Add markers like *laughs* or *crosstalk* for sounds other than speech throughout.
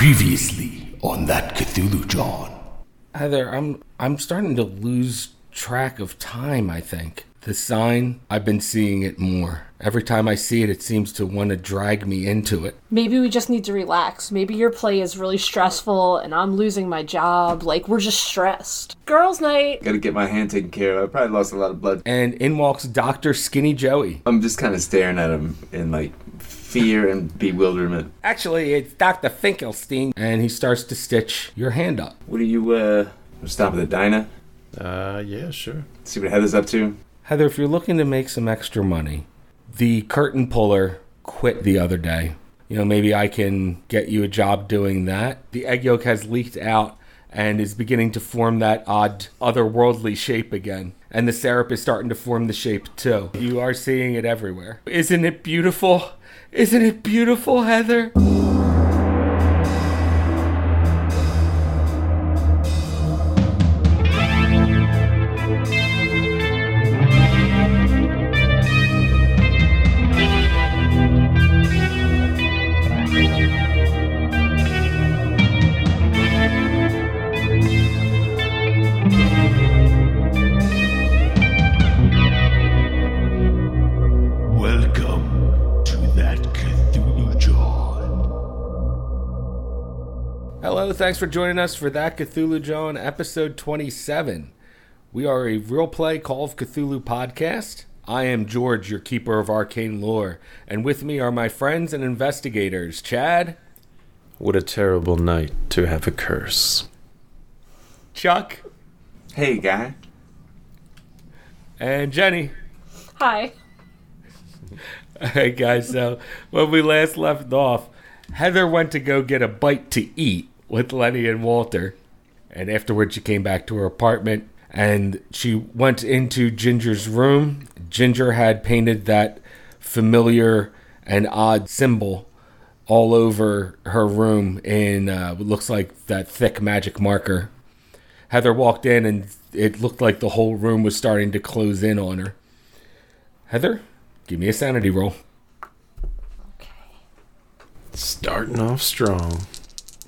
Previously on that Cthulhu John. Heather, I'm I'm starting to lose track of time, I think. The sign, I've been seeing it more. Every time I see it, it seems to want to drag me into it. Maybe we just need to relax. Maybe your play is really stressful and I'm losing my job. Like, we're just stressed. Girls' night. Gotta get my hand taken care of. I probably lost a lot of blood. And in walks Dr. Skinny Joey. I'm just kind of staring at him in like fear and bewilderment. Actually, it's Dr. Finkelstein. And he starts to stitch your hand up. What are you, uh, stop at the diner? Uh, yeah, sure. See what Heather's up to? Heather, if you're looking to make some extra money, the curtain puller quit the other day. You know, maybe I can get you a job doing that. The egg yolk has leaked out and is beginning to form that odd otherworldly shape again. And the syrup is starting to form the shape too. You are seeing it everywhere. Isn't it beautiful? Isn't it beautiful, Heather? For joining us for that Cthulhu John episode 27. We are a real play Call of Cthulhu podcast. I am George, your keeper of arcane lore, and with me are my friends and investigators, Chad, What a terrible night to have a curse. Chuck, Hey, guy. and Jenny. Hi. *laughs* Alright, guys, so when we last left off, Heather went to go get a bite to eat with Lenny and Walter. And afterwards, she came back to her apartment and she went into Ginger's room. Ginger had painted that familiar and odd symbol all over her room in uh, what looks like that thick magic marker. Heather walked in and it looked like the whole room was starting to close in on her. Heather, give me a sanity roll. Okay. Starting off strong.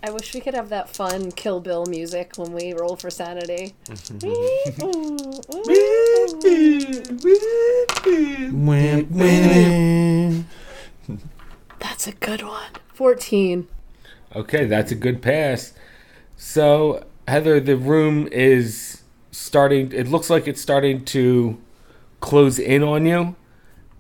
I wish we could have that fun Kill Bill music when we roll for sanity. *laughs* Win, win. That's a good one. 14. Okay, that's a good pass. So, Heather, the room is starting, it looks like it's starting to close in on you.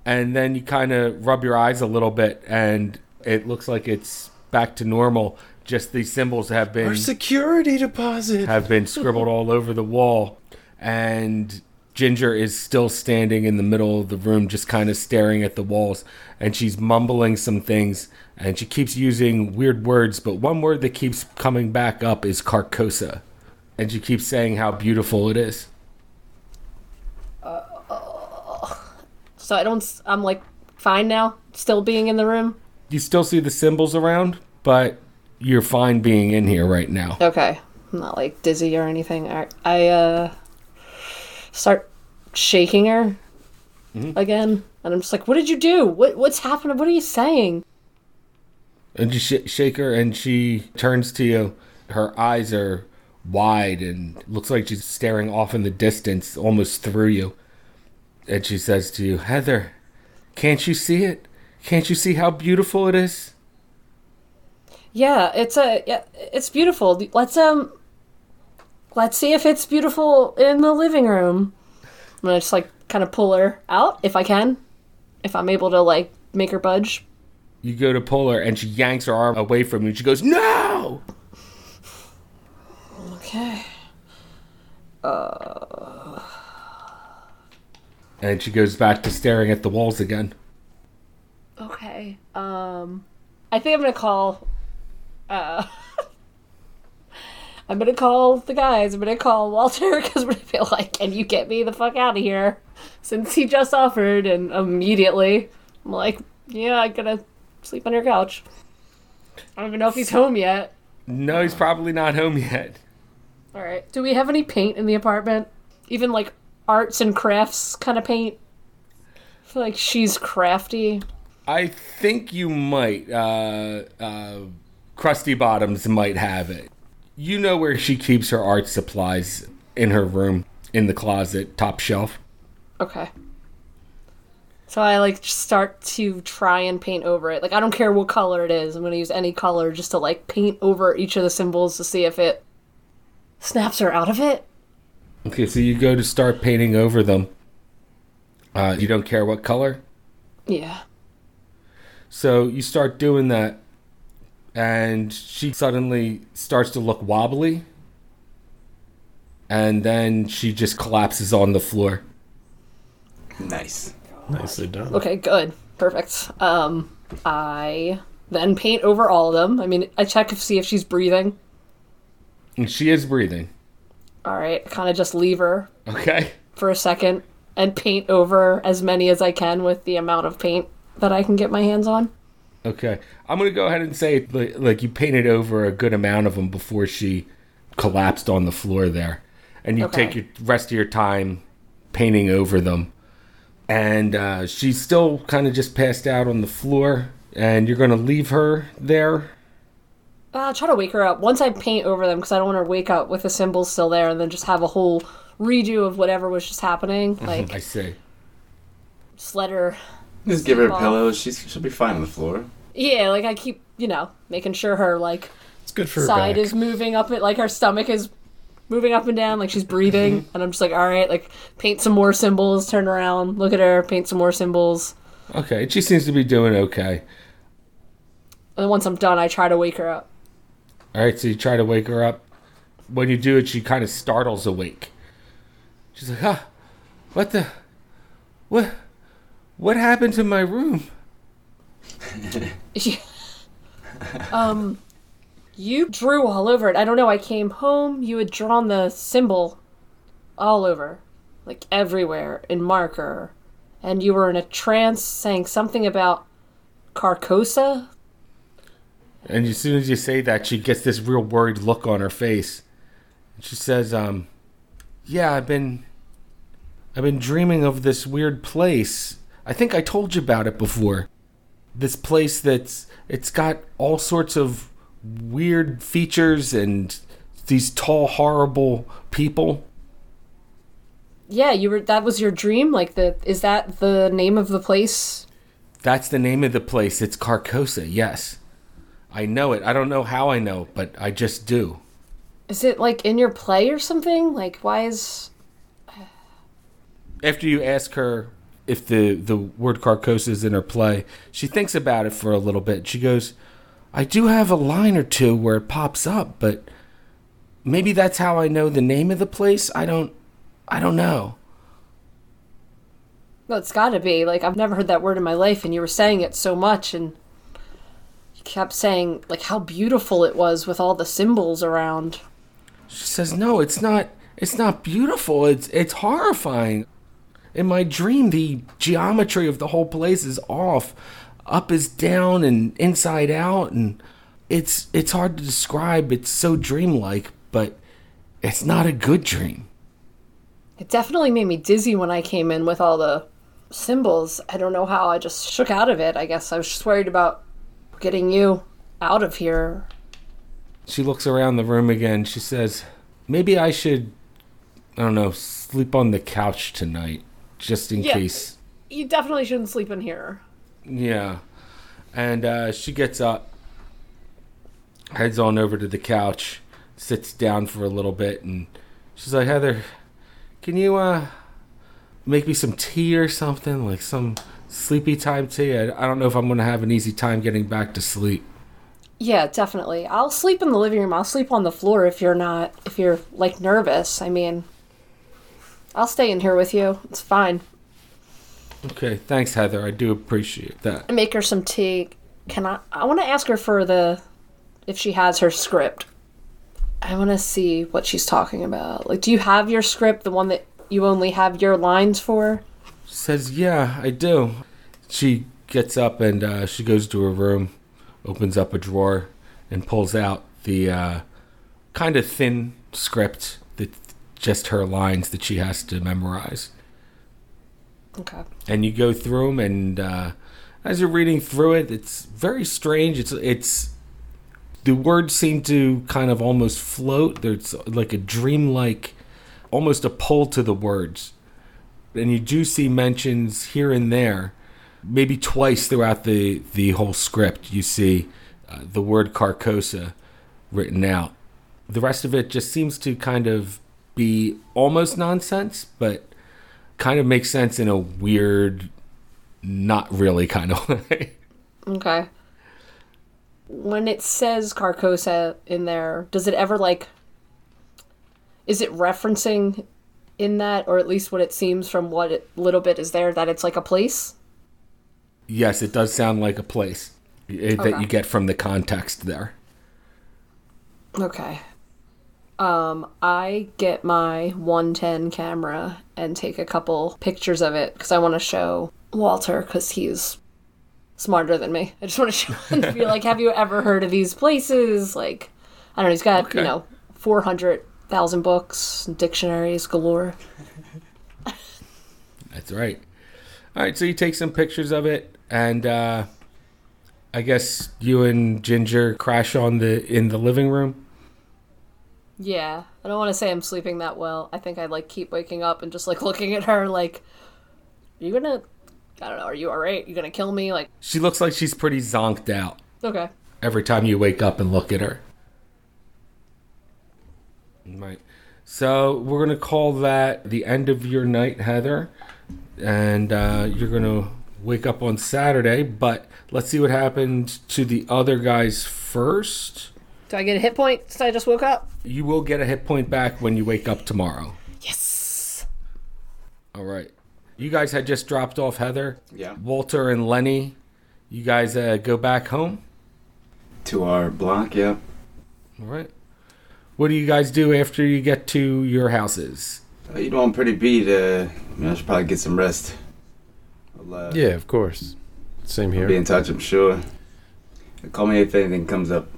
And then you kind of rub your eyes a little bit, and it looks like it's back to normal. Just these symbols have been Our security deposit. have been scribbled all over the wall, and Ginger is still standing in the middle of the room, just kind of staring at the walls, and she's mumbling some things, and she keeps using weird words, but one word that keeps coming back up is Carcosa, and she keeps saying how beautiful it is. So I don't. i'm like fine now, still being in the room. You still see the symbols around, but you're fine being in here right now. Okay, I'm not like dizzy or anything. I, I uh start shaking her again, and I'm just like, "What did you do? What what's happening? What are you saying?" And you sh- shake her, and she turns to you. Her eyes are wide and looks like she's staring off in the distance, almost through you. And she says to you, Heather, can't you see it? Can't you see how beautiful it is? Yeah, it's a yeah, it's beautiful. Let's um, let's see if it's beautiful in the living room. I'm gonna just like kind of pull her out if I can, if I'm able to like make her budge. You go to pull her, and she yanks her arm away from you. She goes, No! Okay. And she goes back to staring at the walls again. Okay. Um, I think I'm gonna call. Uh, *laughs* I'm gonna call the guys. I'm gonna call Walter because gonna feel like, can you get me the fuck out of here? Since he just offered, and immediately I'm like, yeah, I'm gonna sleep on your couch. I don't even know if he's home yet. No, he's probably not home yet. All right. Do we have any paint in the apartment? Even like arts and crafts kind of paint? I feel like she's crafty. I think you might. Uh, uh, Krusty Bottoms might have it. You know where she keeps her art supplies in her room, in the closet, top shelf. Okay. So I like start to try and paint over it. Like I don't care what color it is. I'm gonna use any color just to like paint over each of the symbols to see if it snaps her out of it. Okay, so you go to start painting over them. Uh, you don't care what color? Yeah. So you start doing that, and she suddenly starts to look wobbly, and then she just collapses on the floor. Nice. Nicely done. Okay, good. Perfect. Um I then paint over all of them. I mean, I check to see if she's breathing. And she is breathing. All right, kind of just leave her Okay. for a second and paint over as many as I can with the amount of paint that I can get my hands on. Okay. I'm going to go ahead and say, like, like, you painted over a good amount of them before she collapsed on the floor there. And you Okay. take your rest of your time painting over them. And uh, she's still kind of just passed out on the floor. And you're going to leave her there. Uh, I'll try to wake her up once I paint over them because I don't want her to wake up with the symbols still there and then just have a whole redo of whatever was just happening. Like, I see. just let her. Just give her a Well- pillow. She's she'll be fine on the floor. Yeah, like I keep, you know, making sure her like It's good for her side back. is moving up. It like her stomach is moving up and down, like she's breathing. *laughs* and I'm just like, all right, like paint some more symbols. Turn around, look at her, paint some more symbols. Okay. She seems to be doing okay. And then once I'm done, I try to wake her up. All right. So you try to wake her up. When you do it, she kind of startles awake. She's like, huh? What the? What? What happened to my room? *laughs* um, you drew all over it. I don't know. I came home. You had drawn the symbol all over, like everywhere in marker, and you were in a trance, saying something about Carcosa. And as soon as you say that, she gets this real worried look on her face. She says, um, yeah, I've been, I've been dreaming of this weird place. I think I told you about it before. This place that's, it's got all sorts of weird features and these tall, horrible people. Yeah, you were. That was your dream. Like the is that the name of the place? That's the name of the place. It's Carcosa, yes. I know it. I don't know how I know, but I just do. Is it like in your play or something? Like why is after you ask her if the the word Carcosa is in her play, she thinks about it for a little bit. She goes, "I do have a line or two where it pops up, but maybe that's how I know the name of the place. I don't, I don't know." Well, it's got to be. Like, I've never heard that word in my life, and you were saying it so much, and you kept saying, like, how beautiful it was with all the symbols around. She says, "No, it's not. It's not beautiful. It's it's horrifying. In my dream, the geometry of the whole place is off. Up is down and inside out, and it's it's hard to describe. It's so dreamlike, but it's not a good dream." It definitely made me dizzy when I came in with all the symbols. I don't know how. I just shook out of it. I guess I was just worried about getting you out of here. She looks around the room again. She says, "Maybe I should, I don't know, sleep on the couch tonight, just in Yeah. case." You definitely shouldn't sleep in here. Yeah. And uh, she gets up, heads on over to the couch, sits down for a little bit, and she's like, Heather, can you uh, make me some tea or something? Like some sleepy time tea? I, I don't know if I'm going to have an easy time getting back to sleep. Yeah, definitely. I'll sleep in the living room. I'll sleep on the floor if you're not, if you're like nervous. I mean, I'll stay in here with you. It's fine. Okay, thanks, Heather. I do appreciate that. I make her some tea. Can I? I want to ask her for the, if she has her script. I want to see what she's talking about. Like, do you have your script, the one that you only have your lines for? She says, Yeah, I do. She gets up and uh, she goes to her room, opens up a drawer, and pulls out the uh, kind of thin script just her lines that she has to memorize. Okay. And you go through them, and uh, as you're reading through it, it's very strange. It's it's the words seem to kind of almost float. There's like a dreamlike, almost a pull to the words. And you do see mentions here and there, maybe twice throughout the, the whole script, you see uh, the word Carcosa written out. The rest of it just seems to kind of be almost nonsense, but kind of makes sense in a weird, not really kind of *laughs* way. Okay. When it says Carcosa in there, does it ever like is it referencing in that or at least what it seems from what it little bit is there that it's like a place? yes, it does sound like a place eh, that you get from the context there. Okay. Um, I get my 110 camera and take a couple pictures of it because I want to show Walter because he's smarter than me. I just want to show him and be like, "Have you ever heard of these places?" Like, I don't know. He's got Okay. you know 400,000 books, dictionaries galore. That's right. All right, so you take some pictures of it, and uh, I guess you and Ginger crash on the in the living room. Yeah, I don't want to say I'm sleeping that well. I think I like keep waking up and just like *laughs* looking at her like, "Are you gonna?" I don't know. Are you alright? You gonna kill me? Like, She looks like she's pretty zonked out okay. every time you wake up and look at her. Right. So we're gonna call that the end of your night, Heather, and uh, you're gonna wake up on Saturday. But let's see what happened to the other guys first. Do I get a hit point since I just woke up? You will get a hit point back when you wake up tomorrow. Yes. All right. You guys had just dropped off Heather. Yeah. Walter and Lenny. You guys uh, go back home. To our block, yep. All right. What do you guys do after you get to your houses? Uh, you know, I'm pretty beat. Uh, I, mean, I should probably get some rest. I'll, uh, Yeah, of course. Same here. Be in touch, I'm sure. Call me if anything comes up.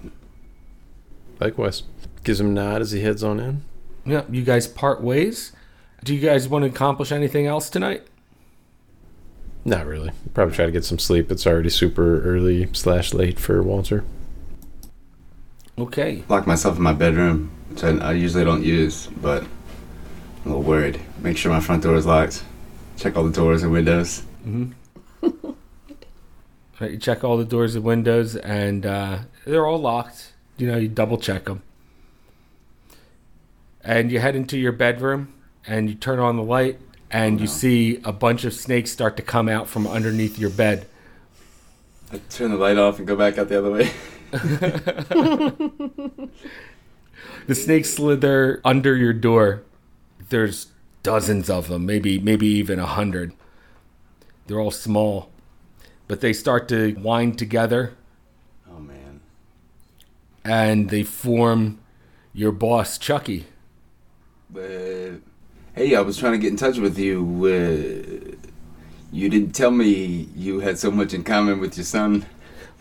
Likewise. Gives him a nod as he heads on in. Yeah, you guys part ways. Do you guys want to accomplish anything else tonight? Not really. Probably try to get some sleep. It's already super early slash late for Walter. Okay. Lock myself in my bedroom, which I, I usually don't use, but I'm a little worried. Make sure my front door is locked. Check all the doors and windows. Mm-hmm. all *laughs* right, you check all the doors and windows, and uh, they're all locked. You know, you double check them. And you head into your bedroom, and you turn on the light, and you see a bunch of snakes start to come out from underneath your bed. I turn the light off and go back out the other way. *laughs* The snakes slither under your door. There's dozens of them, maybe maybe even a hundred. They're all small, but they start to wind together Oh. And they form your boss, Chucky. Uh, hey, I was trying to get in touch with you. Uh, you didn't tell me you had so much in common with your son.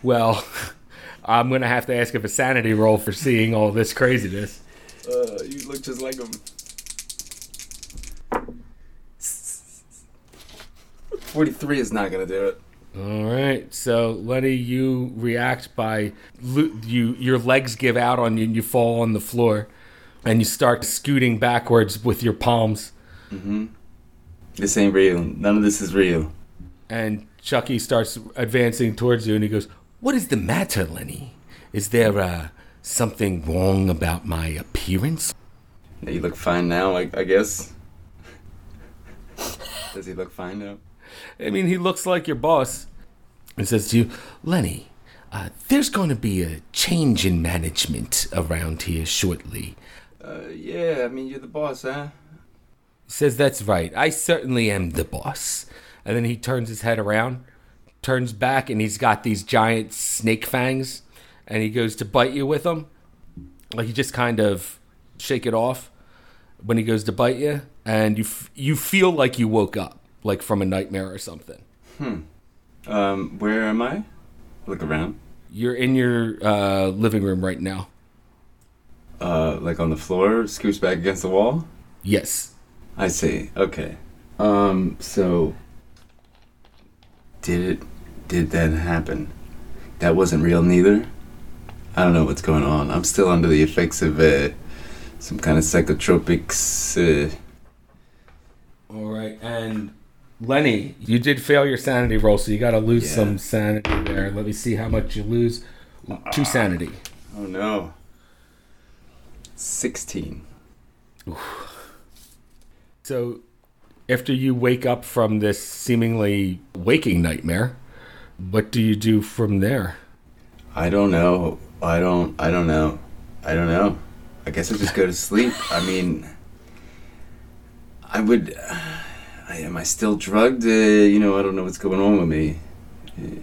Well, *laughs* I'm gonna have to ask if a sanity roll for seeing all this craziness. Uh, you look just like him. Forty-three is not gonna do it. All right, so Lenny, you react by you your legs give out on you and you fall on the floor, and you start scooting backwards with your palms. This ain't real. None of this is real. And Chucky starts advancing towards you, and he goes, "What is the matter, Lenny? Is there uh, something wrong about my appearance?" You look fine now, I, I guess. Does he look fine now? I mean, he looks like your boss. And says to you, Lenny, uh, there's going to be a change in management around here shortly. Uh, yeah. I mean, you're the boss, huh? He says, That's right. I certainly am the boss. And then he turns his head around, turns back, and he's got these giant snake fangs. And he goes to bite you with them. Like, you just kind of shake it off when he goes to bite you. And you, f- you feel like you woke up, like from a nightmare or something. Um, where am I? Look around. You're in your uh, living room right now. Uh, like on the floor, scoops back against the wall. Yes. I see. Okay. Um. So. Did it? Did that happen? That wasn't real, neither. I don't know what's going on. I'm still under the effects of uh, some kind of psychotropics. Uh, All right, and Lenny, you did fail your sanity roll, so you got to lose Yeah. some sanity there. Let me see how much you lose. Two uh, sanity. oh no. 16. So, after you wake up from this seemingly waking nightmare, what do you do from there? I don't know. I don't. I don't know. I don't know. I guess I just go to sleep. I mean, I would. I, am I still drugged? Uh, you know, I don't know what's going on with me. Uh,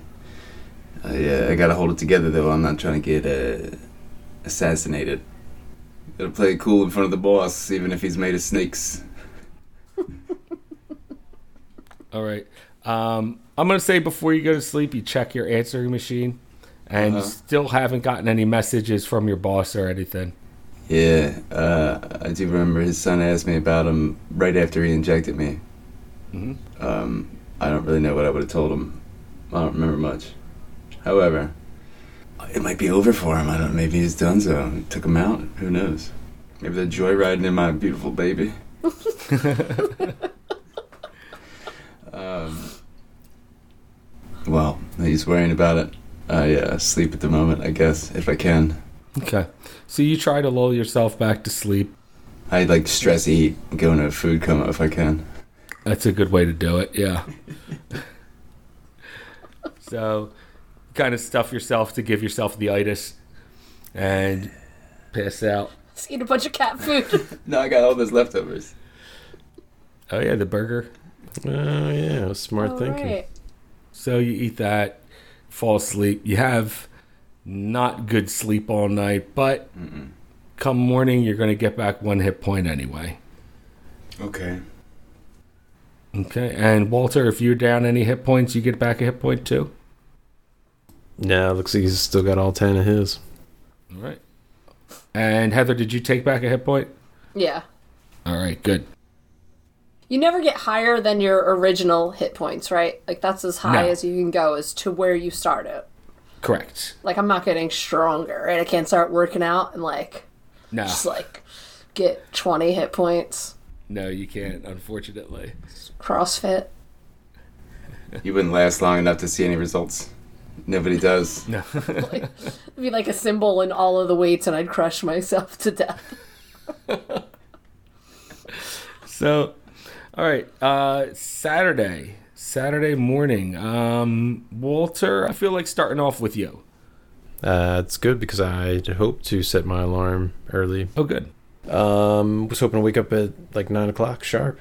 I, uh, I gotta hold it together though. I'm not trying to get uh, assassinated. Gotta play it cool in front of the boss, even if he's made of snakes. *laughs* All right. Um, I'm to say before you go to sleep, you check your answering machine, and you Uh-huh. still haven't gotten any messages from your boss or anything. Yeah, uh, I do remember his son asked me about him right after he injected me. Mhm. Um, I don't really know what I would have told him. I don't remember much. However, it might be over for him. I don't. Maybe he's done so. Took him out. Who knows? Maybe they're joyriding in my beautiful baby. *laughs* um, well, he's worrying about it. I uh, sleep at the moment, I guess, if I can. Okay. So you try to lull yourself back to sleep. I like stress eat, go into a food coma if I can. That's a good way to do it. Yeah. *laughs* so, kind of stuff yourself to give yourself the itis and pass out. Just eat a bunch of cat food. *laughs* No, I got all those leftovers. Oh yeah, the burger. Oh yeah, smart All thinking. right. So you eat that, fall asleep. You have not good sleep all night, but come morning you're going to get back one hit point anyway. Okay. Okay. And Walter, if you're down any hit points, you get back a hit point too. Nah, looks like he's still got all ten of his. All right. And Heather, did you take back a hit point? Yeah. All right, good. You never get higher than your original hit points, right? Like that's as high No. as you can go as to where you start started. Correct. Like I'm not getting stronger, right? I can't start working out and like No, just like get 20 hit points. No, you can't. Unfortunately. CrossFit. *laughs* You wouldn't last long enough to see any results. Nobody does. No. It'd be like a symbol in all of the weights and I'd crush myself to death. *laughs* So, all right, uh, Saturday, Saturday morning. Um, Walter, I feel like starting off with you. Uh, it's good because I hope to set my alarm early. Oh, good. Um, was hoping to wake up at like nine o'clock sharp.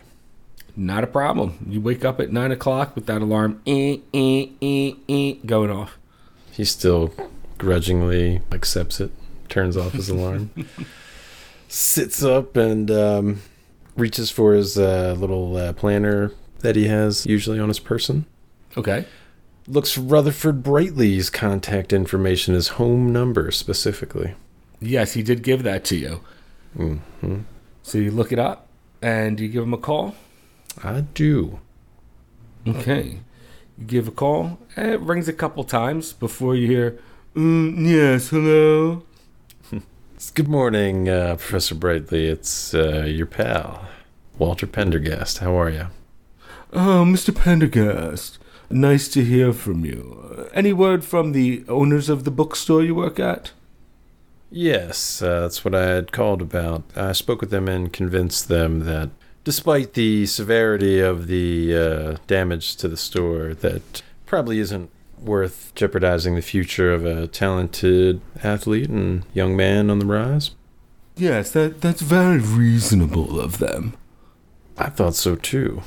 Not a problem. You wake up at nine o'clock with that alarm eh, eh, eh, eh, going off. He still grudgingly accepts it, turns off his alarm, *laughs* sits up and um, reaches for his uh, little uh, planner that he has usually on his person. Okay. Looks for Rutherford Brightly's contact information, his home number specifically. Yes, he did give that to you. Hmm So you look it up and you give him a call. I do. Okay. You give a call, and it rings a couple times before you hear, mm, yes, hello. *laughs* Good morning, uh, Professor Brightly. It's uh, your pal, Walter Pendergast. How are you? Oh, Mr. Pendergast. Nice to hear from you. Any word from the owners of the bookstore you work at? Yes, uh, that's what I had called about. I spoke with them and convinced them that, despite the severity of the uh, damage to the store, that probably isn't worth jeopardizing the future of a talented athlete and young man on the rise. Yes, that that's very reasonable of them. I thought so too.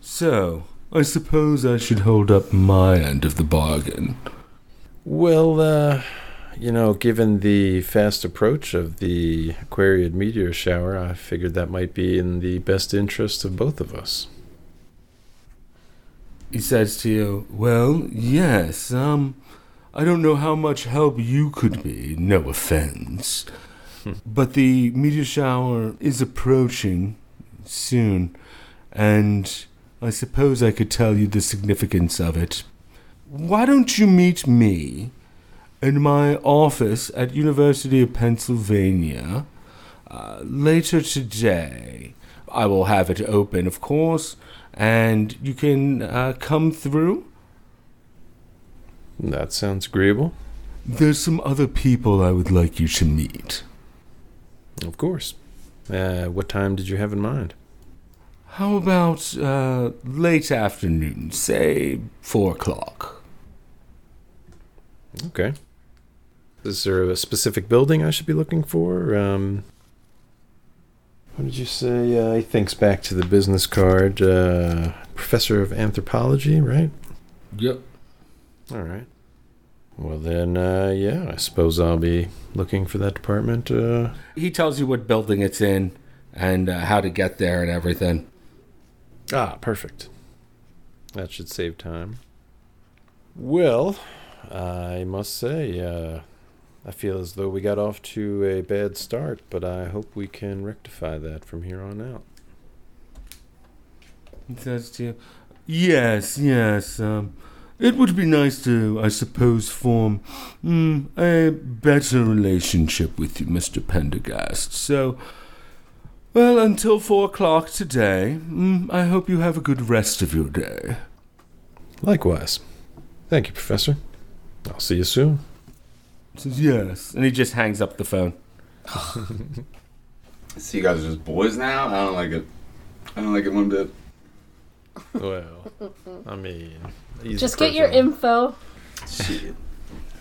So, I suppose I should hold up my end of the bargain. Well, uh, you know, given the fast approach of the Aquariid meteor shower, I figured that might be in the best interest of both of us. He says to you, Well, yes, um, I don't know how much help you could be, no offense. *laughs* but the meteor shower is approaching soon, and I suppose I could tell you the significance of it. Why don't you meet me in my office at University of Pennsylvania uh, later today. I will have it open, of course, and you can uh, come through. That sounds agreeable. There's some other people I would like you to meet. Of course. Uh, what time did you have in mind? How about uh, late afternoon, say four o'clock? Okay. Is there a specific building I should be looking for? Um, what did you say? Uh, he thinks back to the business card. Uh, professor of anthropology, right? Yep. All right. Well, then, uh, yeah, I suppose I'll be looking for that department. Uh, He tells you what building it's in and uh, how to get there and everything. ah, perfect. That should save time. Well, I must say, uh, I feel as though we got off to a bad start, but I hope we can rectify that from here on out. Says to you, Yes, yes. Um, it would be nice to, I suppose, form mm, a better relationship with you, Mr. Pendergast. So, well, until four o'clock today, mm, I hope you have a good rest of your day. Likewise. Thank you, Professor. I'll see you soon. He says, Yes. And he just hangs up the phone. *laughs* So you guys are just boys now? I don't like it. I don't like it one bit. Well, I mean, he's Just get your info. Shit.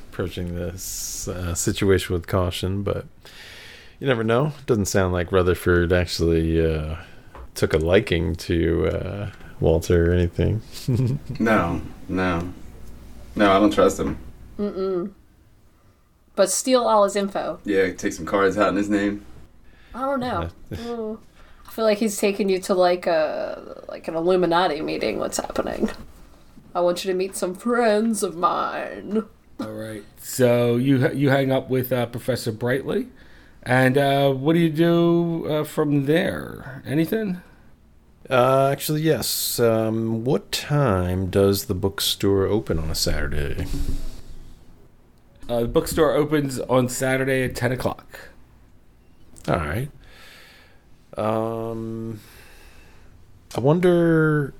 approaching this uh, situation with caution, but you never know. Doesn't sound like Rutherford actually uh, took a liking to uh, Walter or anything. *laughs* No, no. No, I don't trust him. Mm-mm. But steal all his info. Yeah, take some cards out in his name. I don't know. *laughs* Mm. I feel like he's taking you to like a like an Illuminati meeting. What's happening? I want you to meet some friends of mine. All right. So you you hang up with uh, Professor Brightly, and uh, what do you do uh, from there? Anything? Uh, actually, yes. Um, what time does the bookstore open on a Saturday? Uh, the bookstore opens on Saturday at ten o'clock. All right. Um, I wonder,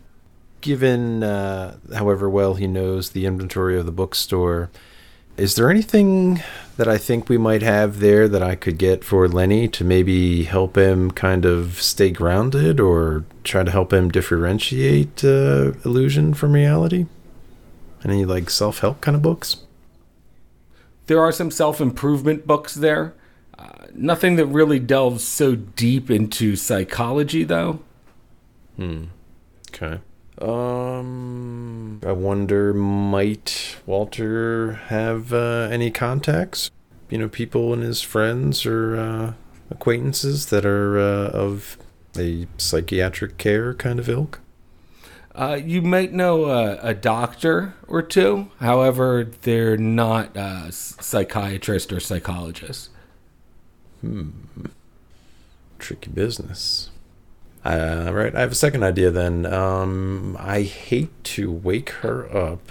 given uh, however well he knows the inventory of the bookstore, is there anything that I think we might have there that I could get for Lenny to maybe help him kind of stay grounded or try to help him differentiate uh, illusion from reality? Any like self help kind of books? There are some self improvement books there. Uh, nothing that really delves so deep into psychology, though. Hmm. Okay. Um, I wonder, might Walter have uh, any contacts? You know, people and his friends or uh, acquaintances that are uh, of a psychiatric care kind of ilk? Uh, you might know a, a doctor or two. However, they're not uh, s- psychiatrists or psychologists. Hmm. Tricky business. Uh, right. I have a second idea then. Um, I hate to wake her up.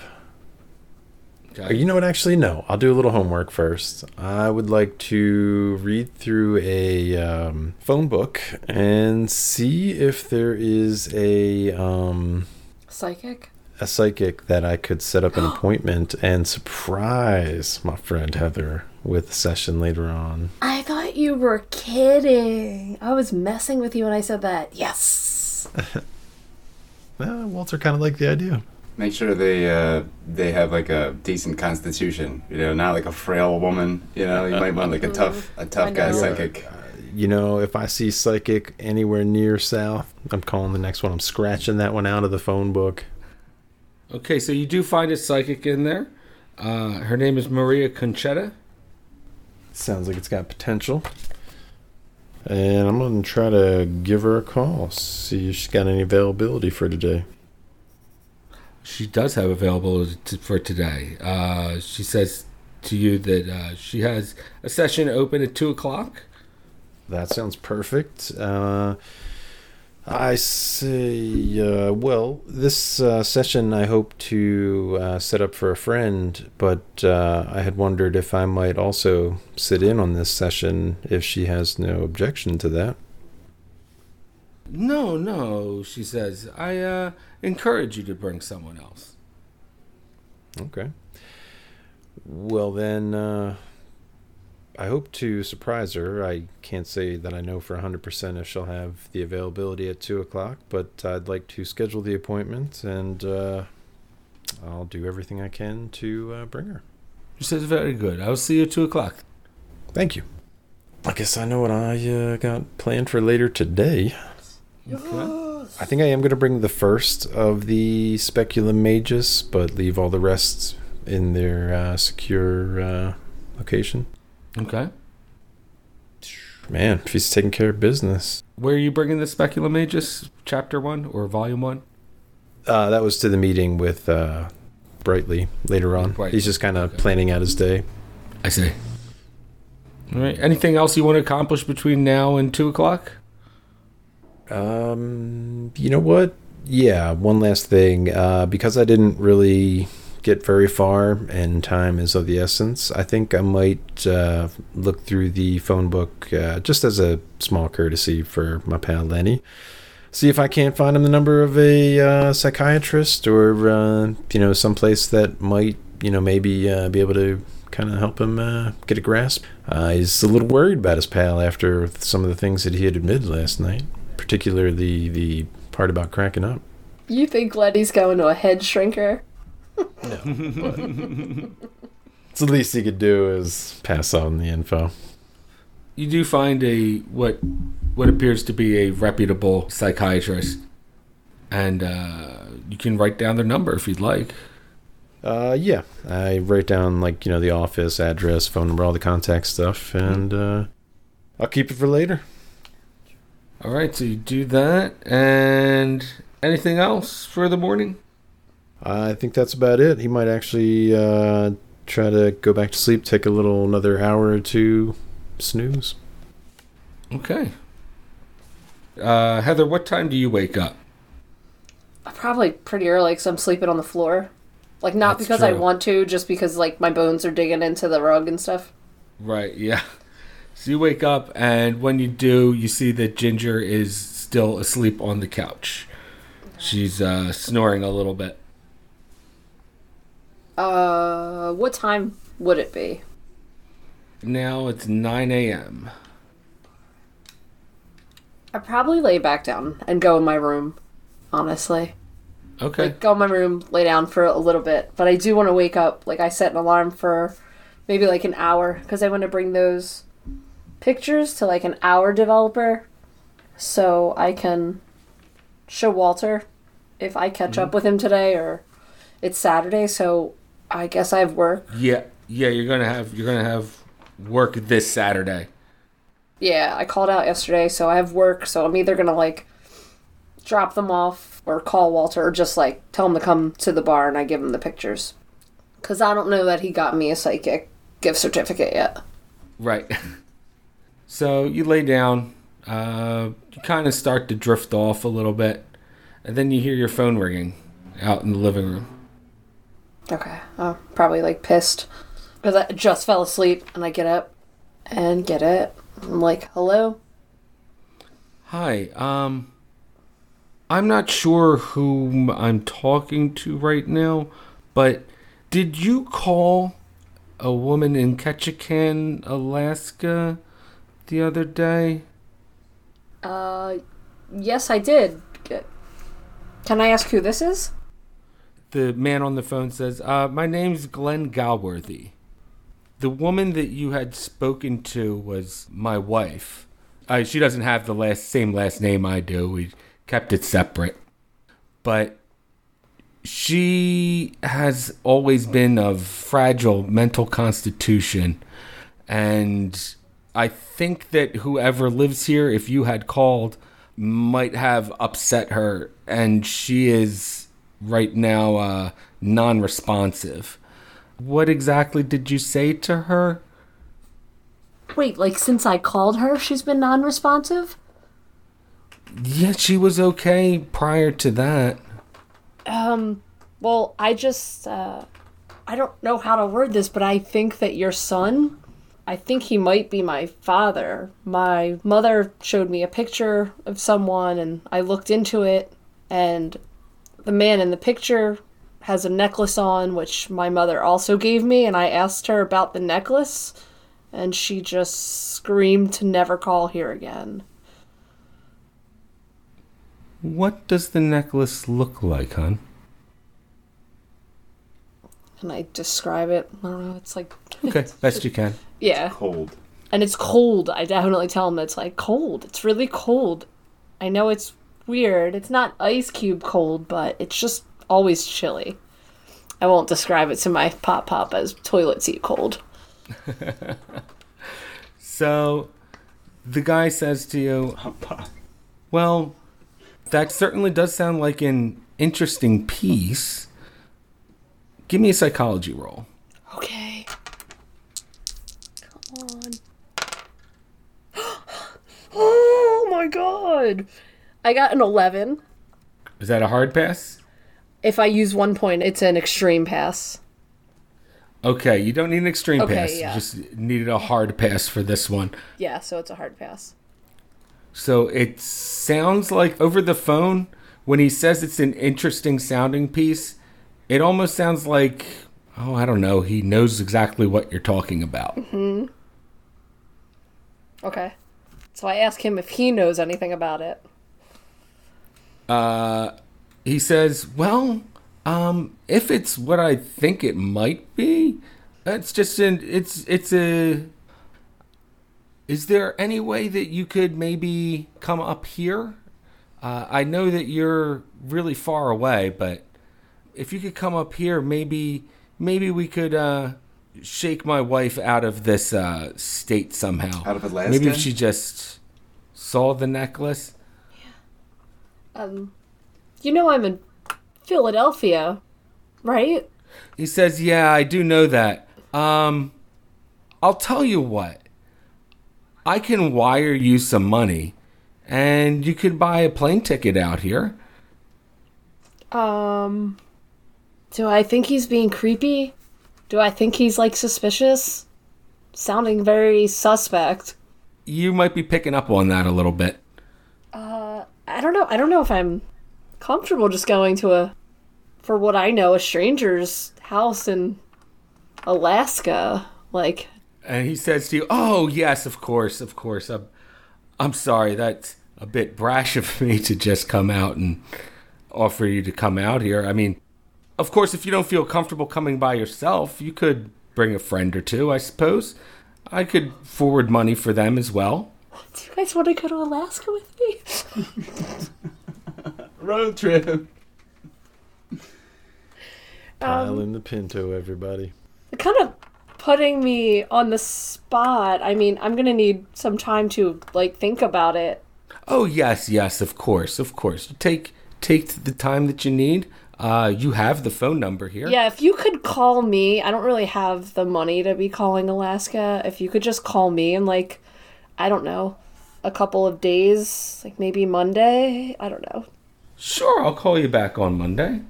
Uh, You know what? Actually, no. I'll do a little homework first. I would like to read through a um, phone book and see if there is a um, Psychic. a psychic that I could set up an *gasps* appointment and surprise my friend Heather with a session later on. I thought you were kidding. I was messing with you when I said that. Yes. *laughs* Well, Walter kind of liked the idea. Make sure they uh, they have like a decent constitution. You know, not like a frail woman. You know, you might want like a *laughs* tough a I tough guy know. psychic. You know, if I see psychic anywhere near south, I'm calling the next one. I'm scratching that one out of the phone book. Okay, so you do find a psychic in there. Uh, her name is Maria Conchetta. Sounds like it's got potential. And I'm going to try to give her a call, see if she's got any availability for today. She does have available t- for today. Uh, she says to you that uh, she has a session open at two o'clock. That sounds perfect. Uh, I say, uh, well, this uh, session I hope to uh, set up for a friend, but uh, I had wondered if I might also sit in on this session if she has no objection to that. No, no, she says. I uh, encourage you to bring someone else. Okay. Well, then, uh, I hope to surprise her. I can't say that I know for 100% if she'll have the availability at 2 o'clock, but I'd like to schedule the appointment and uh, I'll do everything I can to uh, bring her. She says, very good. I'll see you at 2 o'clock. Thank you. I guess I know what I uh, got planned for later today. Okay. I think I am going to bring the first of the Speculum Magus, but leave all the rest in their uh, secure uh, location. Okay. Man, she's taking care of business. Where are you bringing the Speculum Magus? Chapter 1 or Volume 1? Uh, that was to the meeting with uh, Brightly later on. Brightly, He's just kind of okay. planning out his day. I see. All right. Anything else you want to accomplish between now and 2 o'clock? Um, you know what? Yeah, one last thing. Uh, because I didn't really get very far and time is of the essence, I think I might uh, look through the phone book uh, just as a small courtesy for my pal Lenny. See if I can't find him the number of a uh, psychiatrist or, uh, you know, someplace that might, you know, maybe uh, be able to kind of help him uh, get a grasp. Uh, he's a little worried about his pal after some of the things that he had admitted last night particularly the part about cracking up. You think Letty's going to a head shrinker? No. *laughs* It's the least he could do is pass on the info. You do find a what what appears to be a reputable psychiatrist, and uh, you can write down their number if you'd like. Uh, yeah, I write down like you know the office address, phone number, all the contact stuff, and uh, I'll keep it for later. All right, so you do that, and anything else for the morning? I think that's about it. He might actually uh, try to go back to sleep, take a little another hour or two snooze. Okay. Uh, Heather, what time do you wake up? Probably pretty early because I'm sleeping on the floor. Like, not That's because I want to, just because, like, my bones are digging into the rug and stuff. Right, yeah. So you wake up, and when you do, you see that Ginger is still asleep on the couch. She's uh, snoring a little bit. Uh, what time would it be? Now it's 9 a.m. I'd probably lay back down and go in my room, honestly. Okay. Like, go in my room, lay down for a little bit. But I do want to wake up. Like, I set an alarm for maybe like an hour because I want to bring those pictures to like an hour developer so I can show Walter if I catch up mm-hmm. with him today or it's Saturday. So I guess I have work. Yeah, yeah. You're gonna have you're gonna have work this Saturday. Yeah, I called out yesterday, so I have work. So I'm either gonna like drop them off or call Walter or just like tell him to come to the bar and I give him the pictures. Cause I don't know that he got me a psychic gift certificate yet. Right. *laughs* so you lay down. Uh, you kind of start to drift off a little bit, and then you hear your phone ringing out in the living room. Okay, I'm probably like pissed because I just fell asleep and I get up and get it. I'm like, hello. Hi. Um, I'm not sure whom I'm talking to right now, but did you call a woman in Ketchikan, Alaska, the other day? Uh, yes, I did. Can I ask who this is? The man on the phone says, uh, My name's Glenn Galworthy. The woman that you had spoken to was my wife. Uh, she doesn't have the last same last name I do. We kept it separate. But she has always been of fragile mental constitution. And I think that whoever lives here, if you had called, might have upset her. And she is right now uh, non responsive. What exactly did you say to her? Wait, like since I called her, she's been non responsive? Yeah, she was okay prior to that. Um, well, I just, uh, I don't know how to word this, but I think that your son, I think he might be my father. My mother showed me a picture of someone, and I looked into it, and the man in the picture has a necklace on, which my mother also gave me, and I asked her about the necklace, and she just screamed to never call here again. What does the necklace look like, hon? Can I describe it? I don't know. It's like, Okay, *laughs* best you can. Yeah. Cold. and it's cold. I definitely tell him it's like cold. It's really cold. I know it's weird. It's not ice cube cold, but it's just always chilly. I won't describe it to my pop pop as toilet seat cold. *laughs* So, the guy says to you, Well, that certainly does sound like an interesting piece. Give me a psychology roll. Okay. Come on. Oh my god. I got an 11. Is that a hard pass? If I use one point, it's an extreme pass. Okay, you don't need an extreme Okay, pass. yeah. You just needed a hard pass for this one. Yeah, so it's a hard pass. So it sounds like over the phone, when he says it's an interesting sounding piece, it almost sounds like, oh, I don't know, he knows exactly what you're talking about. Hmm. Okay. So I ask him if he knows anything about it. Uh, he says, "Well, um, if it's what I think it might be, it's just an it's it's a. Is there any way that you could maybe come up here? Uh, I know that you're really far away, but if you could come up here, maybe maybe we could uh, shake my wife out of this uh, state somehow. Out of Alaska? Maybe if she just saw the necklace." Yeah. Um, you know I'm in Philadelphia, right? He says, "Yeah, I do know that. Um, I'll tell you what. I can wire you some money, and you could buy a plane ticket out here. Um, So I think he's being creepy? Do I think he's like suspicious? Sounding very suspect. You might be picking up on that a little bit. Uh, I don't know. I don't know if I'm comfortable just going to a, for what I know, a stranger's house in Alaska. Like, And he says to you, "Oh yes, of course, of course. I'm, I'm sorry. That's a bit brash of me to just come out and offer you to come out here. I mean, of course, if you don't feel comfortable coming by yourself, you could bring a friend or two, I suppose. I could forward money for them as well." do you guys want to go to Alaska with me? *laughs* Road trip. Um, Pile in the Pinto, everybody. kind of putting me on the spot. I mean, I'm gonna need some time to like think about it. Oh yes, yes, of course, of course. Take take the time that you need. Uh, you have the phone number here. Yeah, if you could call me, I don't really have the money to be calling Alaska. If you could just call me in like, I don't know, a couple of days, like maybe Monday. I don't know. Sure, I'll call you back on Monday.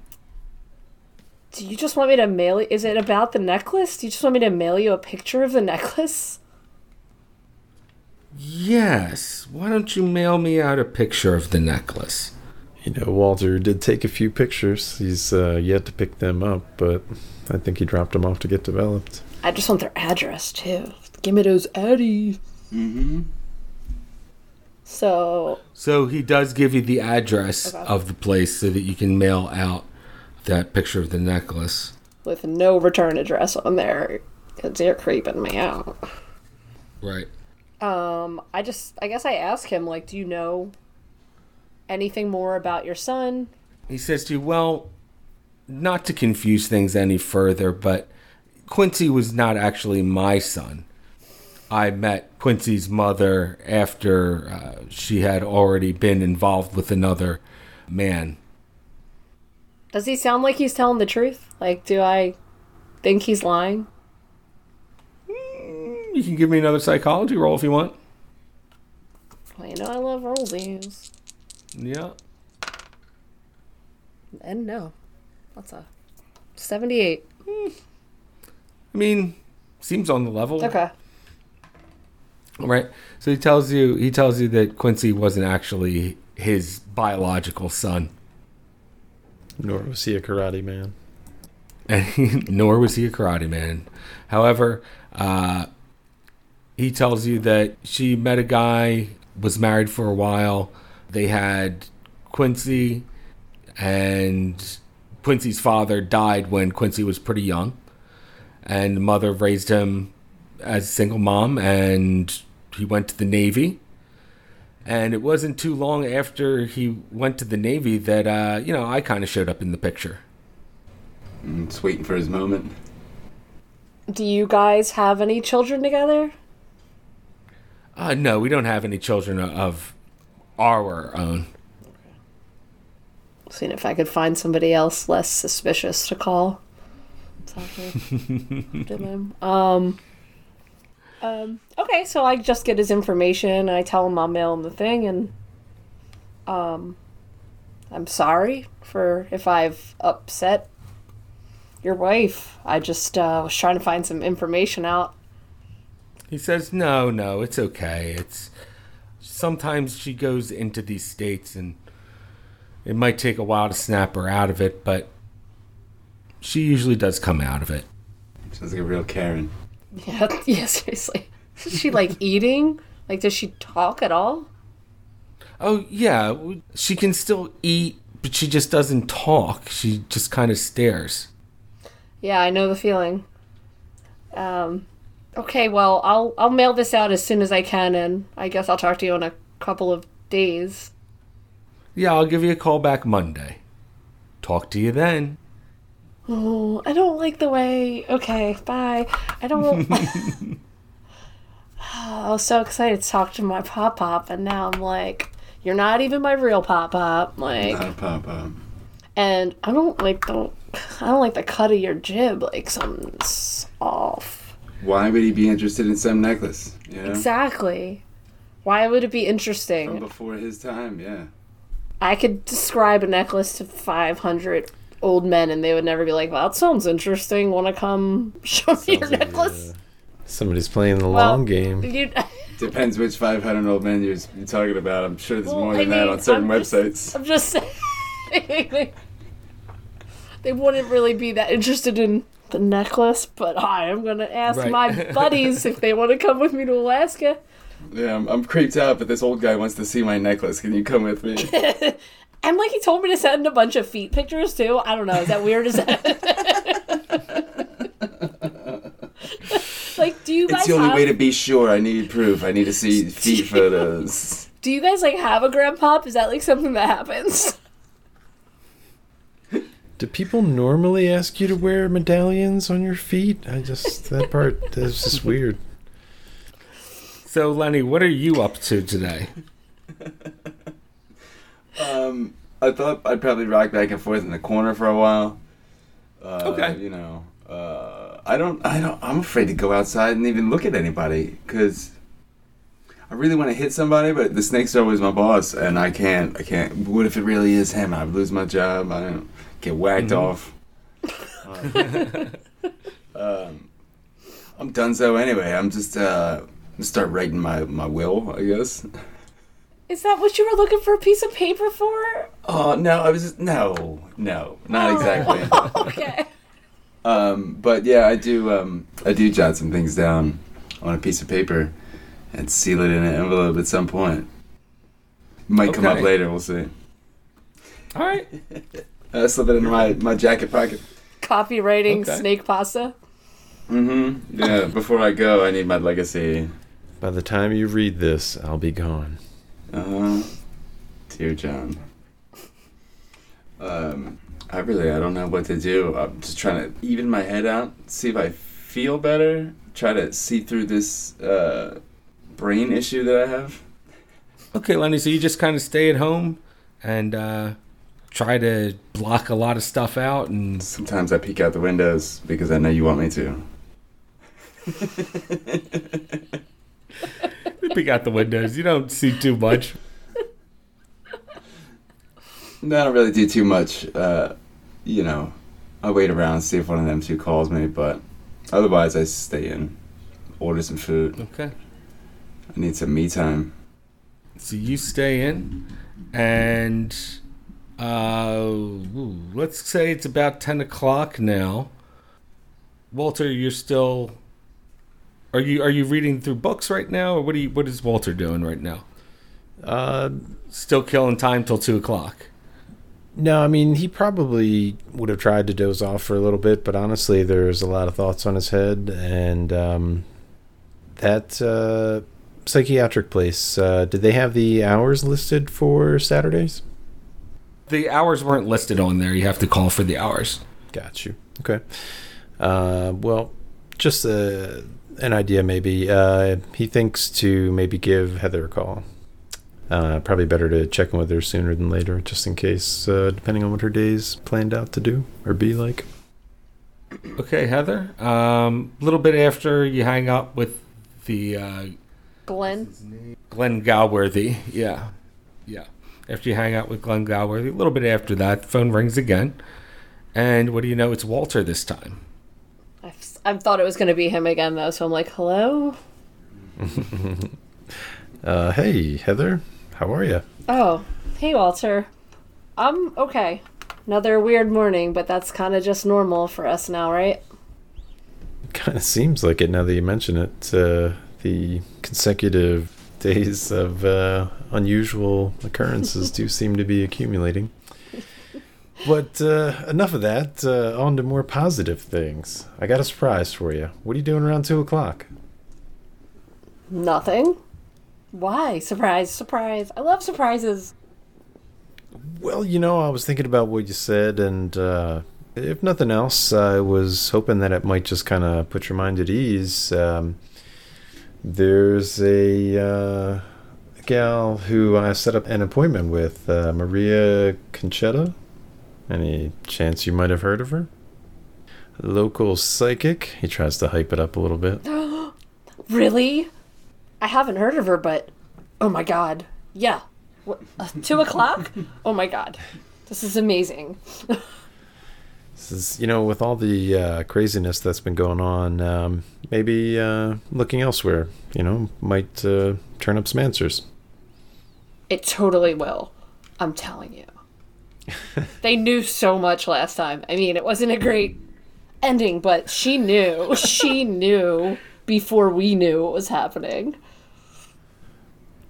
Do you just want me to mail? Is it about the necklace? Do you just want me to mail you a picture of the necklace? Yes. Why don't you mail me out a picture of the necklace? You know, Walter did take a few pictures. He's uh, yet to pick them up, but I think he dropped them off to get developed. I just want their address too. Give me those addies. Mm-hmm. So So he does give you the address Okay. of the place so that you can mail out that picture of the necklace. with no return address on there, because you're creeping me out. Right. Um, I just, I guess I ask him, like, do you know anything more about your son? He says to you, Well, not to confuse things any further, but Quincy was not actually my son. I met Quincy's mother after uh, she had already been involved with another man. Does he sound like he's telling the truth? Like, do I think he's lying? You can give me another psychology roll if you want. Well, you know, I love rollsies. Yeah. And no. That's a 78. I mean, seems on the level. Okay. Right. So he tells you he tells you that Quincy wasn't actually his biological son. Nor was he a karate man. and *laughs* he, nor was he a karate man. However, uh, he tells you that she met a guy, was married for a while. They had Quincy, and Quincy's father died when Quincy was pretty young, and the mother raised him as a single mom, and he went to the Navy. And it wasn't too long after he went to the Navy that, uh, you know, I kind of showed up in the picture. I'm just waiting for his moment. Do you guys have any children together? Uh, no, we don't have any children of our own. Seeing if I could find somebody else less suspicious to call. *laughs* Um. Um. Okay, so I just get his information. I tell him I'll mail him the thing, and um, I'm sorry for if I've upset your wife. I just uh, was trying to find some information out. He says, "No, no, it's okay. It's sometimes she goes into these states, and it might take a while to snap her out of it, but she usually does come out of it." Sounds like a real Karen. Yeah. *laughs* Yeah. Seriously. Is she like eating? Like, does she talk at all? Oh yeah, she can still eat, but she just doesn't talk. She just kind of stares. Yeah, I know the feeling. Um, okay, well, I'll I'll mail this out as soon as I can, and I guess I'll talk to you in a couple of days. Yeah, I'll give you a call back Monday. Talk to you then. Oh, I don't like the way. Okay, bye. I don't. Want. *laughs* *sighs* I was so excited to talk to my pop pop, and now I'm like, you're not even my real pop pop. Like, Not a pop up. and I don't like the, I don't like the cut of your jib. Like something's off. Why would he be interested in some necklace? You know? Exactly. Why would it be interesting? From interesting? before his time, yeah. I could describe a necklace to 500 old men and they would never be like, well, that sounds interesting. Want to come *laughs* show me your Sounds like, necklace? uh, somebody's playing the Well, long game. You, *laughs* Depends which 500 old men you're, you're talking about. I'm sure there's Well, more I than that on certain I'm just- websites. I'm just *laughs* saying. they wouldn't really be that interested in the necklace, but I am going to ask Right. my *laughs* buddies if they want to come with me to Alaska. Yeah, I'm, I'm creeped out, but this old guy wants to see my necklace. Can you come with me? *laughs* And like he told me to send a bunch of feet pictures too. I don't know. Is that weird? Is that *laughs* like? Do you guys it's the only have? way to be sure. I need proof. I need to see feet photos. do you guys like have a grandpop? Is that like something that happens? Do people normally ask you to wear medallions on your feet? I just that part is just weird. So Lenny, what are you up to today? Um, I thought I'd probably rock back and forth in the corner for a while. Uh, Okay. You know, uh, I don't, I don't, I'm afraid to go outside and even look at anybody because I really want to hit somebody, but the snake's are always my boss, and I can't, I can't. What if it really is him? I'd lose my job. I don't get whacked off. *laughs* um, I'm done so anyway. I'm just, uh, I'm start writing my my will, I guess. Is that what you were looking for a piece of paper for? Oh no, I was just, no, no, not exactly. *laughs* Okay. um, but yeah, I do. Um, I do jot some things down on a piece of paper and seal it in an envelope at some point. Might come up later. We'll see. All right. *laughs* Uh, slip it in my my jacket pocket. Copywriting Okay. snake pasta. Mm-hmm. Yeah. Before I go, I need my legacy. By the time you read this, I'll be gone. Uh huh. Dear John. Um, I really I don't know what to do. I'm just trying to even my head out, see if I feel better. Try to see through this uh, brain issue that I have. Okay, Lenny. So you just kind of stay at home and uh, try to block a lot of stuff out, and Sometimes I peek out the windows because I know you want me to. *laughs* peek out the windows. You don't see too much. No, I don't really do too much. Uh, you know, I wait around, see if one of them two calls me, but otherwise I stay in, order some food. Okay. I need some me time. So you stay in, and uh, ooh, let's say it's about ten o'clock now. Walter, you're still. Are you are you reading through books right now, or what are you what is Walter doing right now? Uh, Still killing time till two o'clock. no, I mean he probably would have tried to doze off for a little bit, but honestly, there's a lot of thoughts on his head, and um, that uh, psychiatric place. Uh, did they have the hours listed for Saturdays? The hours weren't listed on there. You have to call for the hours. Got you. Okay. Uh, well, just uh, an idea, maybe. Uh, he thinks to maybe give Heather a call. Uh, probably better to check in with her sooner than later, just in case, uh, depending on what her day's planned out to do or be like. Okay, Heather. Um, a little bit after you hang up with the uh, Glenn. Glenn Galworthy. Yeah. Yeah. After you hang out with Glenn Galworthy, a little bit after that, the phone rings again. And what do you know? It's Walter this time. I've, I thought it was going to be him again, though, so I'm like, hello? *laughs* Uh, hey, Heather, how are you? Oh, hey, Walter. I'm okay. Another weird morning, but that's kind of just normal for us now, right? Kind of seems like it now that you mention it. Uh, the consecutive days of uh, unusual occurrences do *laughs* seem to be accumulating. But uh, enough of that. Uh, on to more positive things. I got a surprise for you. What are you doing around two o'clock? Nothing. Why? Surprise, surprise. I love surprises. Well, you know, I was thinking about what you said, and uh, if nothing else, I was hoping that it might just kind of put your mind at ease. Um, there's a uh, gal who I set up an appointment with, uh, Maria Conchetta. Any chance you might have heard of her? Local psychic. He tries to hype it up a little bit. *gasps* Really? I haven't heard of her, but oh my god. Yeah. What, uh, two o'clock? *laughs* Oh my god. This is amazing. *laughs* This is, you know, with all the uh, craziness that's been going on, um, maybe uh, looking elsewhere, you know, might uh, turn up some answers. It totally will. I'm telling you. *laughs* they knew so much last time. I mean, it wasn't a great ending, but she knew. She *laughs* knew before we knew what was happening.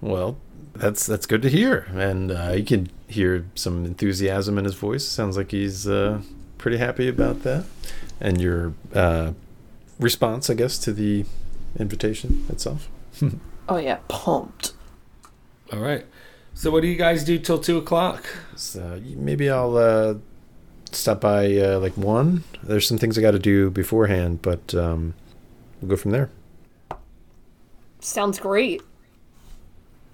Well, that's that's good to hear, and uh, you can hear some enthusiasm in his voice. Sounds like he's uh, pretty happy about that, and your uh, response, I guess, to the invitation itself. *laughs* Oh yeah, pumped. All right. So what do you guys do till two o'clock? So maybe I'll uh, stop by uh, like one. There's some things I got to do beforehand, but um, we'll go from there. Sounds great.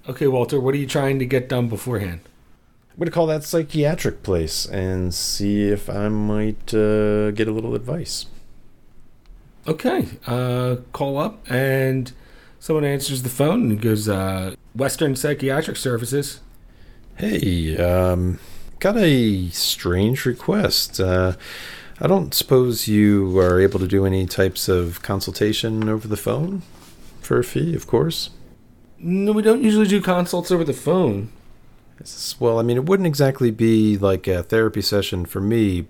Okay, Walter. What are you trying to get done beforehand? I'm gonna call that psychiatric place and see if I might uh, get a little advice. Okay. Uh, call up and someone answers the phone and goes, uh, "Western Psychiatric Services." Hey, um, got a strange request. Uh, I don't suppose you are able to do any types of consultation over the phone for a fee, of course. No, we don't usually do consults over the phone. Well, I mean, it wouldn't exactly be like a therapy session for me.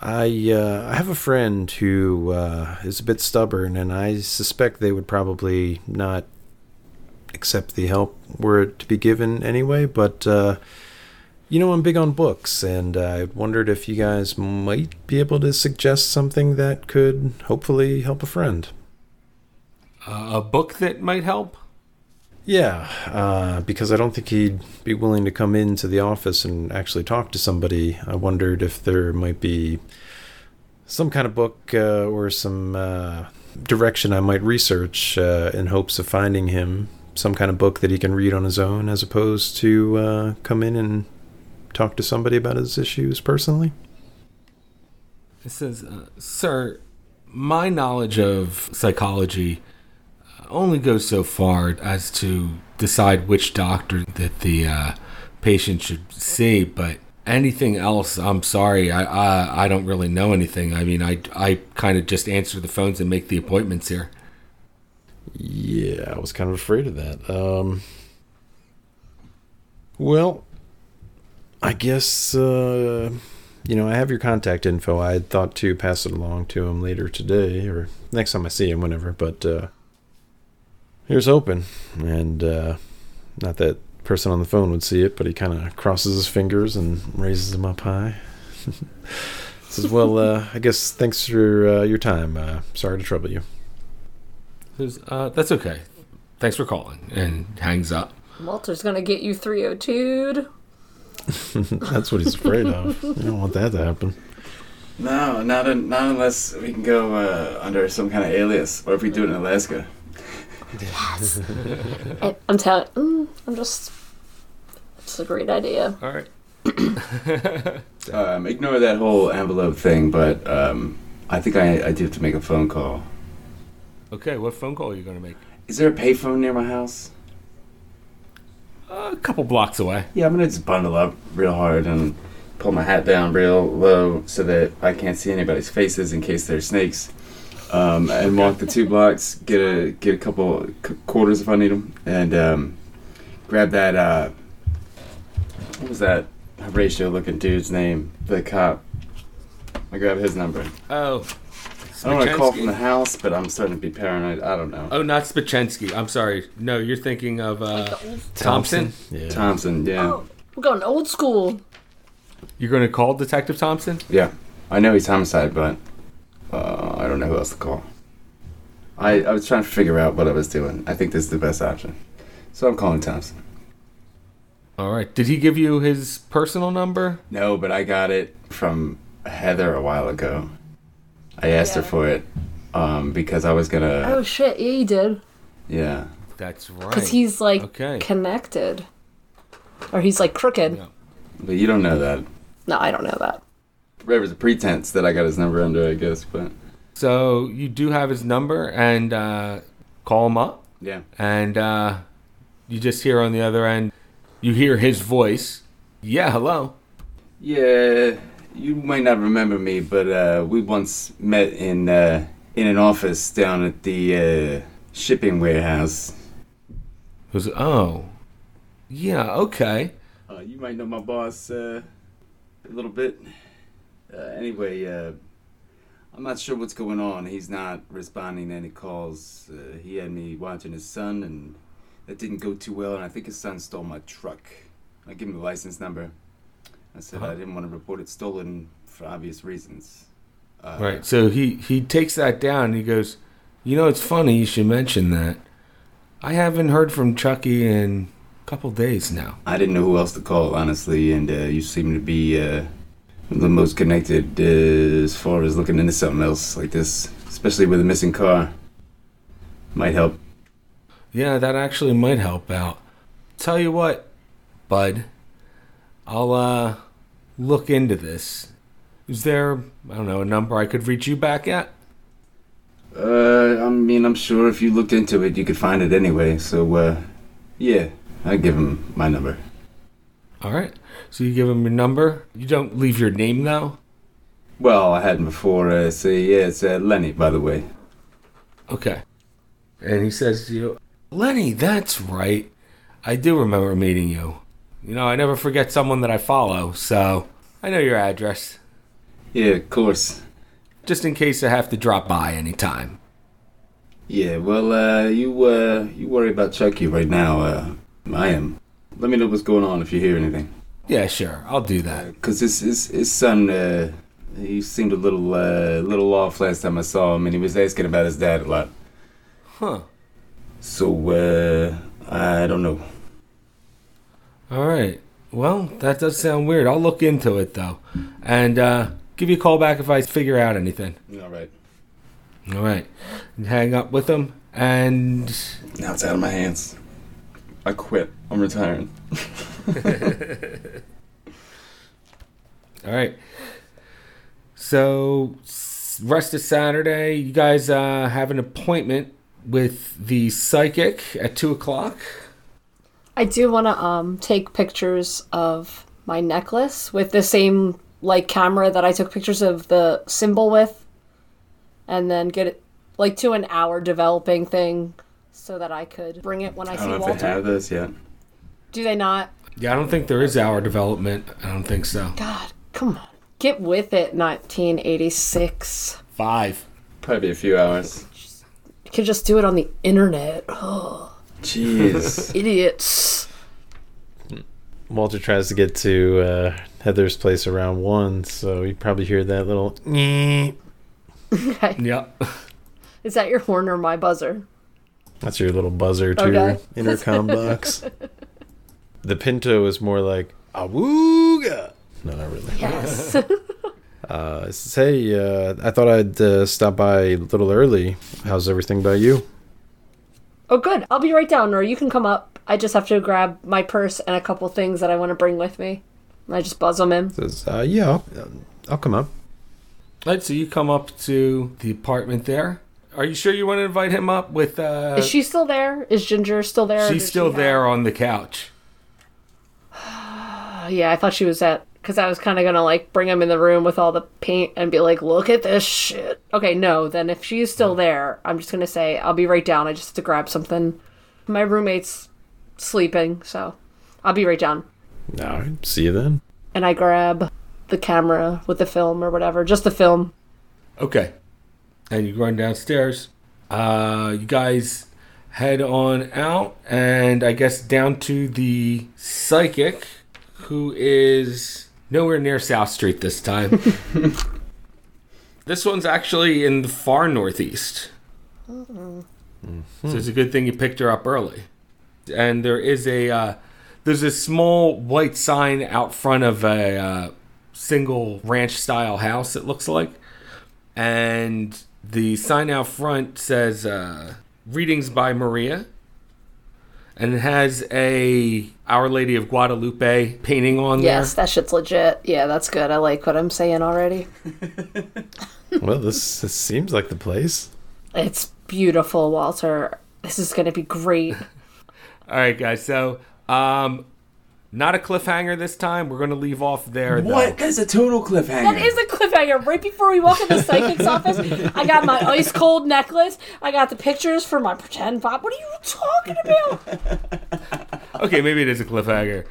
I uh, I have a friend who uh, is a bit stubborn, and I suspect they would probably not accept the help were it to be given anyway. But uh, you know, I'm big on books, and I wondered if you guys might be able to suggest something that could hopefully help a friend. Uh, a book that might help. Yeah, uh, because I don't think he'd be willing to come into the office and actually talk to somebody. I wondered if there might be some kind of book uh, or some uh, direction I might research uh, in hopes of finding him some kind of book that he can read on his own, as opposed to uh, come in and talk to somebody about his issues personally. It says, uh, "Sir, my knowledge of psychology only goes so far as to decide which doctor that the uh, patient should see, but anything else, I'm sorry. I I, I don't really know anything. I mean, I I kind of just answer the phones and make the appointments here. Yeah, I was kind of afraid of that. Um, well, I guess uh, you know I have your contact info. I had thought to pass it along to him later today or next time I see him, whenever. But uh, here's open, And uh, not that person on the phone would see it, but he kind of crosses his fingers and raises them up high. *laughs* Says, "Well, uh, I guess thanks for uh, your time. Uh, sorry to trouble you." Says, Uh, that's okay. Thanks for calling, and hangs up. Walter's gonna get you 302'd. *laughs* That's what he's afraid of. You don't want that to happen. No, not un- not unless we can go uh, under some kind of alias, or if we do it in Alaska. I, *laughs* I'm telling. Mm, I'm just. It's a great idea. All right. *coughs* Um, ignore that whole envelope thing, but um, I think I, I do have to make a phone call. Okay. What phone call are you going to make? Is there a payphone near my house? Uh, a couple blocks away. Yeah, I'm gonna just bundle up real hard and pull my hat down real low so that I can't see anybody's faces in case they're snakes. Um, and walk the two blocks, get a get a couple quarters if I need them, and um, grab that. Uh, what was that Horatio looking dude's name? The cop. I grab his number. Oh. I don't want to call from the house, but I'm starting to be paranoid. I don't know. Oh, not Spachensky. I'm sorry. No, you're thinking of uh, Thompson. Yeah. Thompson, yeah, Oh, we're going old school. You're going to call Detective Thompson? yeah. I know he's homicide, but uh, I don't know who else to call. I, I was trying to figure out what I was doing. I think this is the best option. So I'm calling Thompson. All right. Did he give you his personal number? No, but I got it from Heather a while ago. I asked her for it um, because I was gonna. Oh shit, yeah, he did. Yeah. That's right. Because he's like Okay. connected. Or he's like crooked. Yeah. But you don't know that. No, I don't know that. There was a pretense that I got his number under, I guess. But So you do have his number and uh, call him up. yeah. And uh, you just hear on the other end, you hear his voice. Yeah, hello. Yeah, you might not remember me, but uh, we once met in uh, in an office down at the uh, shipping warehouse. Who's, oh. Yeah, okay. Uh, you might know my boss uh, a little bit. Uh, anyway, uh, I'm not sure what's going on. He's not responding to any calls. Uh, he had me watching his son, and that didn't go too well. And I think his son stole my truck. I gave him the license number. I said I didn't want to report it stolen for obvious reasons. Uh, Right. So he, he takes that down and he goes, You know, it's funny you should mention that. I haven't heard from Chucky in a couple days now. I didn't know who else to call, honestly, and uh, you seem to be uh, the most connected uh, as far as looking into something else like this, especially with a missing car. Might help. Yeah, that actually might help out. Tell you what, bud, I'll uh look into this. Is there, I don't know, a number I could reach you back at? Uh, I mean, I'm sure if you looked into it, you could find it anyway. So, uh, yeah, I'd give him my number. All right. So you give him your number. You don't leave your name though. Well, I had him before. Uh, say, yeah, it's uh, Lenny, by the way. Okay. And he says to you, Lenny, that's right. I do remember meeting you. You know, I never forget someone that I follow, so I know your address. Yeah, of course. Just in case I have to drop by anytime. Yeah, well, uh, you uh, you worry about Chucky right now. Uh, I am. Let me know what's going on if you hear anything. Yeah, sure. I'll do that. Cause his his, his son, uh, he seemed a little uh, little off last time I saw him, and he was asking about his dad a lot. Huh. So uh, I don't know. All right. Well, that does sound weird. I'll look into it though, and uh, give you a call back if I figure out anything. All right. All right. Hang up with him, and Now it's out of my hands. I quit. I'm retiring. *laughs* all right. So, rest of Saturday, you guys uh, have an appointment with the psychic at two o'clock. I do want to um take pictures of my necklace with the same like camera that I took pictures of the symbol with, and then get it like to an hour developing thing so that I could bring it when I, I see don't know if Walter. they have this yet. Do they not? Yeah, I don't think there is hour development. I don't think so. God, come on. Get with it, 1986. Five. Probably a few hours. You could just do it on the internet. Oh, Jeez. *laughs* idiots. Walter tries to get to uh, Heather's place around one, so you probably hear that little. "Nyeh." Okay. *laughs* Yep. Is that your horn or my buzzer? That's your little buzzer to Okay. your intercom box. *laughs* The Pinto is more like awooga. No, not really. Yes. *laughs* Uh, it says, hey, uh, I thought I'd uh, stop by a little early. How's everything by you? oh, good. I'll be right down, or you can come up. I just have to grab my purse and a couple things that I want to bring with me. And I just buzz them in. Says, uh, yeah, I'll, I'll come up. Right, so you come up to the apartment there. Are you sure you want to invite him up with uh Is she still there? Is Ginger still there? She's still she there on the couch. Have- yeah, I thought she was at. Because I was kind of going to like bring him in the room with all the paint and be like, look at this shit. Okay, no, then if she's still there, I'm just going to say, I'll be right down. I just have to grab something. My roommate's sleeping, so I'll be right down. All right, see you then. And I grab the camera with the film or whatever, just the film. Okay. And you run downstairs. Uh you guys head on out and I guess down to the psychic who is nowhere near South Street this time. *laughs* this one's actually in the far northeast. So it's a good thing you picked her up early. And there is a uh, there's a small white sign out front of a uh, single ranch style house. It looks like, and the sign out front says uh, "Readings by Maria," and it has a Our Lady of Guadalupe painting on there. Yes, that shit's legit. Yeah, that's good. I like what I'm saying already. *laughs* Well, this, this seems like the place. It's beautiful, Walter. This is going to be great. *laughs* All right, guys. So, um, not a cliffhanger this time. We're gonna leave off there. though. That's a total cliffhanger. That is a cliffhanger. Right before we walk in the psychic's *laughs* office, I got my ice cold necklace. I got the pictures for my pretend pop. What are you talking about? *laughs* Okay, maybe it is a cliffhanger.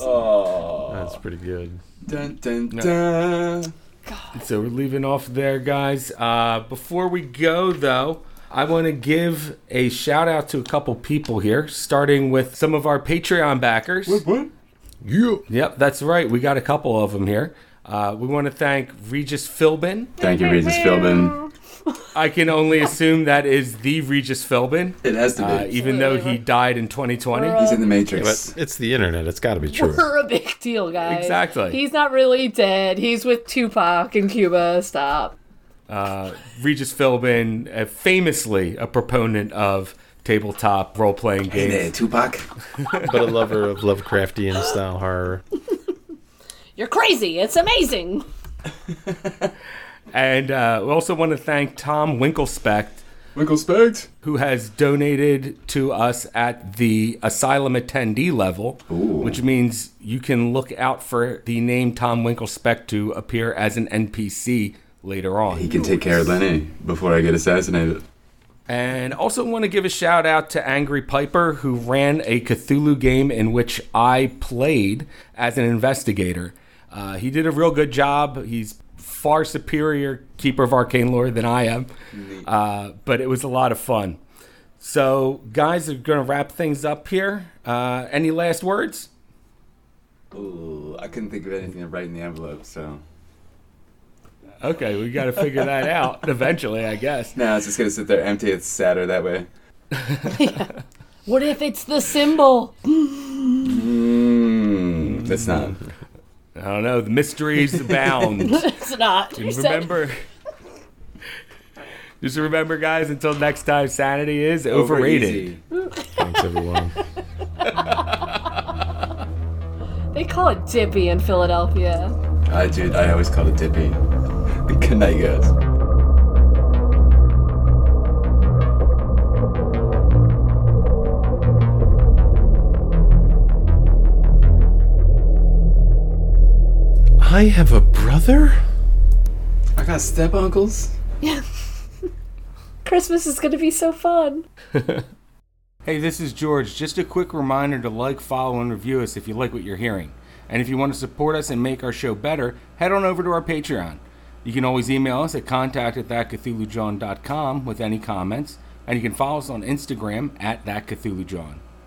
Oh. That's pretty good. Dun, dun, dun. So we're leaving off there, guys. Uh, before we go, though, I want to give a shout out to a couple people here, starting with some of our Patreon backers. What? Yeah. Yep, that's right. We got a couple of them here. Uh, we want to thank Regis Philbin. Thank you, Regis Philbin. I can only assume that is the Regis Philbin, It has to be. uh, even though he died in 2020. He's in the Matrix. But it's the internet. It's got to be true. *laughs* We're a big deal, guys. Exactly. He's not really dead. He's with Tupac in Cuba. Stop. Uh, Regis Philbin, uh, famously a proponent of tabletop role playing Hey there, games. Tupac. *laughs* but a lover of Lovecraftian style horror. You're crazy. It's amazing. *laughs* And uh, we also want to thank Tom Winklespect, Winkle Spect. who has donated to us at the asylum attendee level, which means you can look out for the name Tom Winklespect to appear as an NPC later on. He can take care of Lenny before I get assassinated. And also want to give a shout out to Angry Piper, who ran a Cthulhu game in which I played as an investigator. Uh, he did a real good job. He's far superior keeper of arcane lore than I am, uh, but it was a lot of fun. So, guys, are going to wrap things up here. Uh, any last words? Ooh, I couldn't think of anything to write in the envelope, so. Okay, we got to figure that *laughs* out eventually, I guess. No, it's just gonna sit there empty. It's sadder that way. *laughs* What if it's the symbol? Mm, that's not. I don't know. The mysteries abound. *laughs* it's not. You And remember, just remember, guys. Until next time, sanity is overrated. Over easy. Thanks, everyone. They call it dippy in Philadelphia. I do. I always call it dippy. Good night, guys. I have a brother? I got step uncles. Yeah. *laughs* Christmas is gonna be so fun. *laughs* Hey, this is George. Just a quick reminder to like, follow, and review us if you like what you're hearing. And if you want to support us and make our show better, head on over to our Patreon. You can always email us at contact at thatcthulhujohn.com with any comments, and you can follow us on Instagram at thatcthulhujohn.